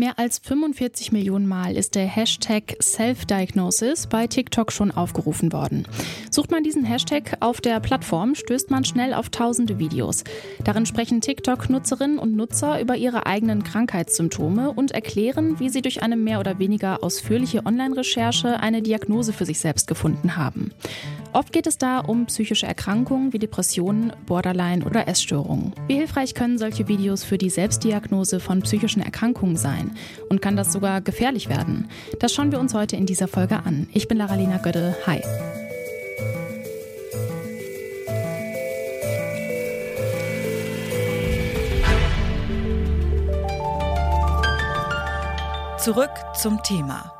Mehr als 45 Millionen Mal ist der Hashtag Self-Diagnosis bei TikTok schon aufgerufen worden. Sucht man diesen Hashtag auf der Plattform, stößt man schnell auf tausende Videos. Darin sprechen TikTok-Nutzerinnen und Nutzer über ihre eigenen Krankheitssymptome und erklären, wie sie durch eine mehr oder weniger ausführliche Online-Recherche eine Diagnose für sich selbst gefunden haben. Oft geht es da um psychische Erkrankungen wie Depressionen, Borderline oder Essstörungen. Wie hilfreich können solche Videos für die Selbstdiagnose von psychischen Erkrankungen sein? Und kann das sogar gefährlich werden? Das schauen wir uns heute in dieser Folge an. Ich bin Laralina Gödde. Hi. Zurück zum Thema.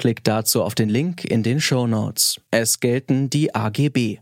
Klickt dazu auf den Link in den Show Notes. Es gelten die AGB.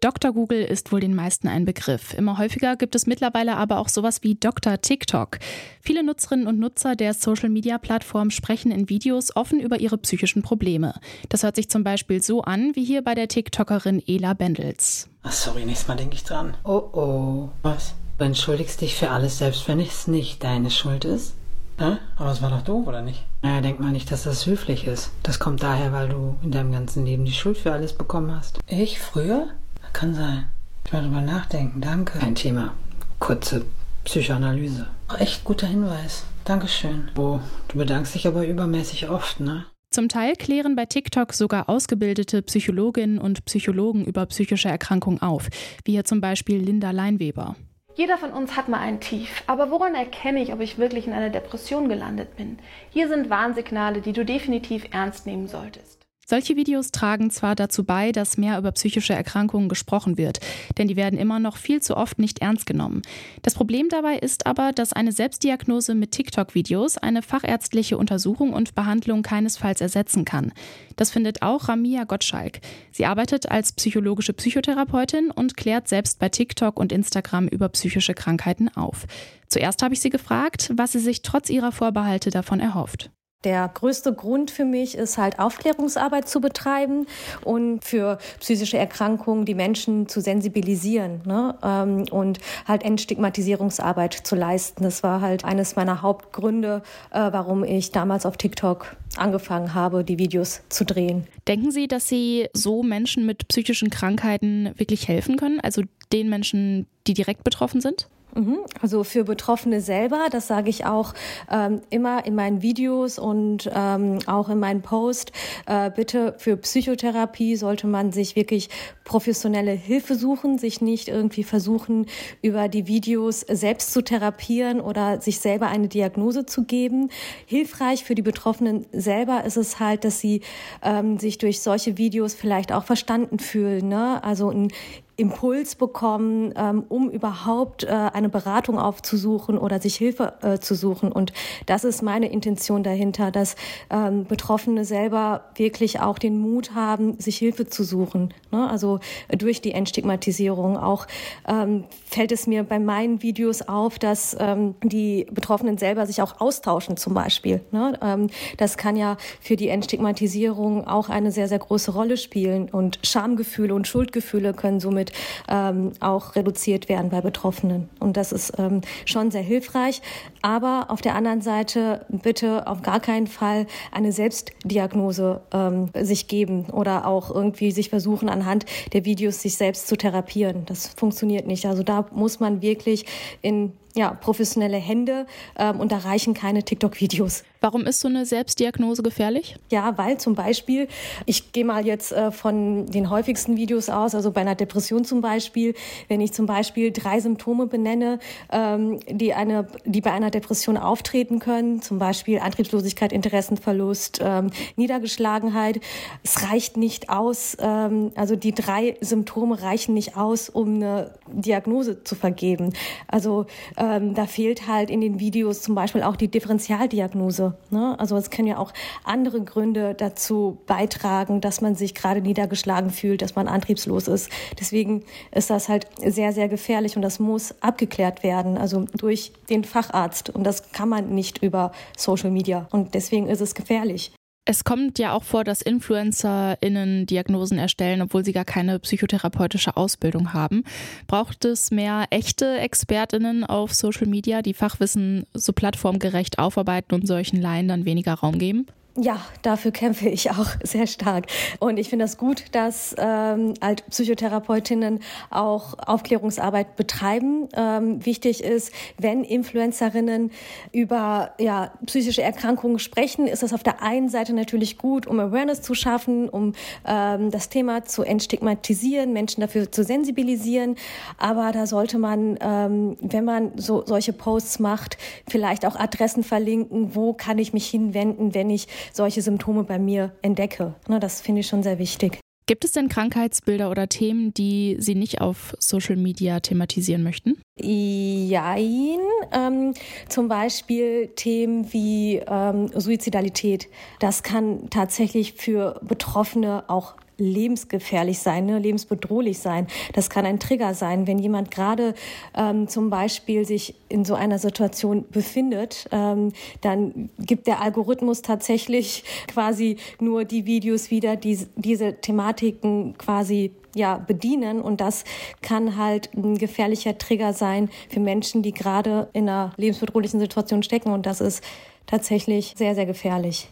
Dr. Google ist wohl den meisten ein Begriff. Immer häufiger gibt es mittlerweile aber auch sowas wie Dr. TikTok. Viele Nutzerinnen und Nutzer der Social-Media-Plattform sprechen in Videos offen über ihre psychischen Probleme. Das hört sich zum Beispiel so an, wie hier bei der TikTokerin Ela Bendels. Ach, sorry, nächstes Mal denke ich dran. Oh oh. Was? Du entschuldigst dich für alles, selbst wenn es nicht deine Schuld ist? Hä? Aber es war doch doof, oder nicht? Naja, denk mal nicht, dass das höflich ist. Das kommt daher, weil du in deinem ganzen Leben die Schuld für alles bekommen hast. Ich? Früher? Kann sein. Ich werde drüber nachdenken, danke. Kein Thema. Kurze Psychoanalyse. Echt guter Hinweis. Dankeschön. Oh, du bedankst dich aber übermäßig oft, ne? Zum Teil klären bei TikTok sogar ausgebildete Psychologinnen und Psychologen über psychische Erkrankungen auf, wie hier zum Beispiel Linda Leinweber. Jeder von uns hat mal ein Tief, aber woran erkenne ich, ob ich wirklich in einer Depression gelandet bin? Hier sind Warnsignale, die du definitiv ernst nehmen solltest. Solche Videos tragen zwar dazu bei, dass mehr über psychische Erkrankungen gesprochen wird, denn die werden immer noch viel zu oft nicht ernst genommen. Das Problem dabei ist aber, dass eine Selbstdiagnose mit TikTok-Videos eine fachärztliche Untersuchung und Behandlung keinesfalls ersetzen kann. Das findet auch Ramia Gottschalk. Sie arbeitet als psychologische Psychotherapeutin und klärt selbst bei TikTok und Instagram über psychische Krankheiten auf. Zuerst habe ich sie gefragt, was sie sich trotz ihrer Vorbehalte davon erhofft. Der größte Grund für mich ist halt Aufklärungsarbeit zu betreiben und für psychische Erkrankungen die Menschen zu sensibilisieren ne? Ähm, und halt Entstigmatisierungsarbeit zu leisten. Das war halt eines meiner Hauptgründe, äh, warum ich damals auf TikTok angefangen habe, die Videos zu drehen. Denken Sie, dass Sie so Menschen mit psychischen Krankheiten wirklich helfen können? Also den Menschen, die direkt betroffen sind? Mhm. Also für Betroffene selber, das sage ich auch ähm, immer in meinen Videos und ähm, auch in meinen Posts, äh, bitte für Psychotherapie sollte man sich wirklich professionelle Hilfe suchen, sich nicht irgendwie versuchen, über die Videos selbst zu therapieren oder sich selber eine Diagnose zu geben. Hilfreich für die Betroffenen selber ist es halt, dass sie ähm, sich durch solche Videos vielleicht auch verstanden fühlen. Ne? Also ein Impuls bekommen, ähm, um überhaupt äh, eine Beratung aufzusuchen oder sich Hilfe äh, zu suchen. Und das ist meine Intention dahinter, dass ähm, Betroffene selber wirklich auch den Mut haben, sich Hilfe zu suchen. Ne? Also durch die Entstigmatisierung auch ähm, fällt es mir bei meinen Videos auf, dass ähm, die Betroffenen selber sich auch austauschen zum Beispiel. Ne? Ähm, das kann ja für die Entstigmatisierung auch eine sehr, sehr große Rolle spielen. Und Schamgefühle und Schuldgefühle können somit somit ähm, auch reduziert werden bei Betroffenen. Und das ist ähm, schon sehr hilfreich. Aber auf der anderen Seite bitte auf gar keinen Fall eine Selbstdiagnose ähm, sich geben oder auch irgendwie sich versuchen, anhand der Videos sich selbst zu therapieren. Das funktioniert nicht. Also da muss man wirklich in ja, professionelle Hände ähm, und da reichen keine TikTok-Videos. Warum ist so eine Selbstdiagnose gefährlich? Ja, weil zum Beispiel, ich gehe mal jetzt äh, von den häufigsten Videos aus, also bei einer Depression zum Beispiel, wenn ich zum Beispiel drei Symptome benenne, ähm, die, eine, die bei einer Depression auftreten können, zum Beispiel Antriebslosigkeit, Interessenverlust, ähm, Niedergeschlagenheit, es reicht nicht aus, ähm, also die drei Symptome reichen nicht aus, um eine Diagnose zu vergeben. Also ähm, da fehlt halt in den Videos zum Beispiel auch die Differentialdiagnose. Ne? Also es können ja auch andere Gründe dazu beitragen, dass man sich gerade niedergeschlagen fühlt, dass man antriebslos ist. Deswegen ist das halt sehr, sehr gefährlich und das muss abgeklärt werden, also durch den Facharzt. Und das kann man nicht über Social Media. Und deswegen ist es gefährlich. Es kommt ja auch vor, dass InfluencerInnen Diagnosen erstellen, obwohl sie gar keine psychotherapeutische Ausbildung haben. Braucht es mehr echte ExpertInnen auf Social Media, die Fachwissen so plattformgerecht aufarbeiten und solchen Laien dann weniger Raum geben? Ja, dafür kämpfe ich auch sehr stark. Und ich finde das gut, dass ähm, halt Psychotherapeutinnen auch Aufklärungsarbeit betreiben. Ähm, wichtig ist, wenn Influencerinnen über ja, psychische Erkrankungen sprechen, ist das auf der einen Seite natürlich gut, um Awareness zu schaffen, um ähm, das Thema zu entstigmatisieren, Menschen dafür zu sensibilisieren. Aber da sollte man, ähm, wenn man so solche Posts macht, vielleicht auch Adressen verlinken, wo kann ich mich hinwenden, wenn ich solche Symptome bei mir entdecke. Ne, das finde ich schon sehr wichtig. Gibt es denn Krankheitsbilder oder Themen, die Sie nicht auf Social Media thematisieren möchten? Jein. Ähm, zum Beispiel Themen wie ähm, Suizidalität. Das kann tatsächlich für Betroffene auch lebensgefährlich sein, ne, lebensbedrohlich sein. Das kann ein Trigger sein, wenn jemand gerade ähm, zum Beispiel sich in so einer Situation befindet, ähm, dann gibt der Algorithmus tatsächlich quasi nur die Videos wieder, die diese Thematiken quasi ja, bedienen. Und das kann halt ein gefährlicher Trigger sein für Menschen, die gerade in einer lebensbedrohlichen Situation stecken. Und das ist tatsächlich sehr, sehr gefährlich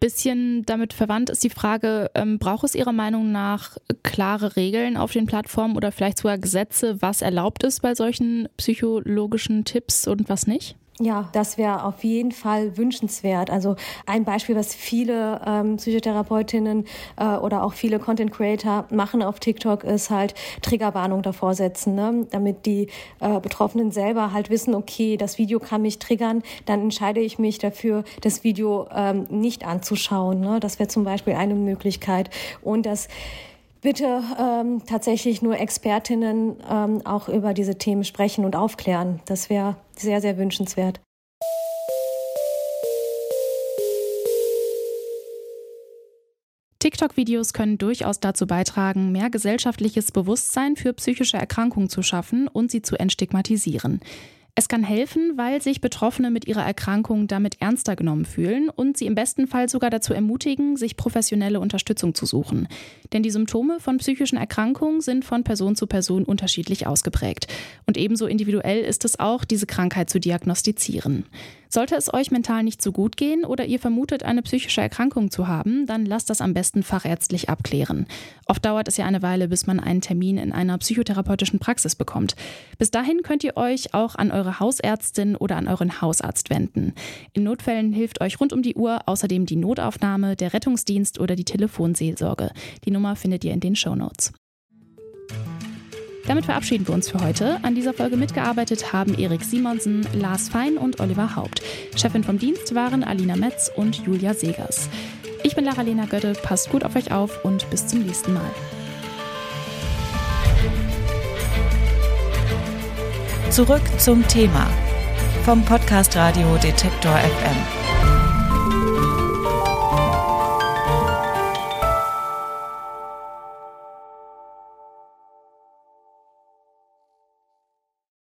bisschen damit verwandt ist die Frage, ähm, braucht es Ihrer Meinung nach klare Regeln auf den Plattformen oder vielleicht sogar Gesetze, was erlaubt ist bei solchen psychologischen Tipps und was nicht? Ja, das wäre auf jeden Fall wünschenswert. Also ein Beispiel, was viele ähm, Psychotherapeutinnen äh, oder auch viele Content Creator machen auf TikTok, ist halt Triggerwarnung davor setzen, ne? damit die äh, Betroffenen selber halt wissen, okay, das Video kann mich triggern, dann entscheide ich mich dafür, das Video ähm, nicht anzuschauen. Ne? Das wäre zum Beispiel eine Möglichkeit. Und das bitte ähm, tatsächlich nur Expertinnen ähm, auch über diese Themen sprechen und aufklären. Das wäre sehr, sehr wünschenswert. TikTok-Videos können durchaus dazu beitragen, mehr gesellschaftliches Bewusstsein für psychische Erkrankungen zu schaffen und sie zu entstigmatisieren. Es kann helfen, weil sich Betroffene mit ihrer Erkrankung damit ernster genommen fühlen und sie im besten Fall sogar dazu ermutigen, sich professionelle Unterstützung zu suchen. Denn die Symptome von psychischen Erkrankungen sind von Person zu Person unterschiedlich ausgeprägt. Und ebenso individuell ist es auch, diese Krankheit zu diagnostizieren. Sollte es euch mental nicht so gut gehen oder ihr vermutet, eine psychische Erkrankung zu haben, dann lasst das am besten fachärztlich abklären. Oft dauert es ja eine Weile, bis man einen Termin in einer psychotherapeutischen Praxis bekommt. Bis dahin könnt ihr euch auch an eure Hausärztin oder an euren Hausarzt wenden. In Notfällen hilft euch rund um die Uhr außerdem die Notaufnahme, der Rettungsdienst oder die Telefonseelsorge. Die Nummer findet ihr in den Show Notes. Damit verabschieden wir uns für heute. An dieser Folge mitgearbeitet haben Erik Simonsen, Lars Fein und Oliver Haupt. Chefin vom Dienst waren Alina Metz und Julia Segers. Ich bin Lara-Lena Götte, passt gut auf euch auf und bis zum nächsten Mal. Zurück zum Thema vom Podcast Radio Detektor FM.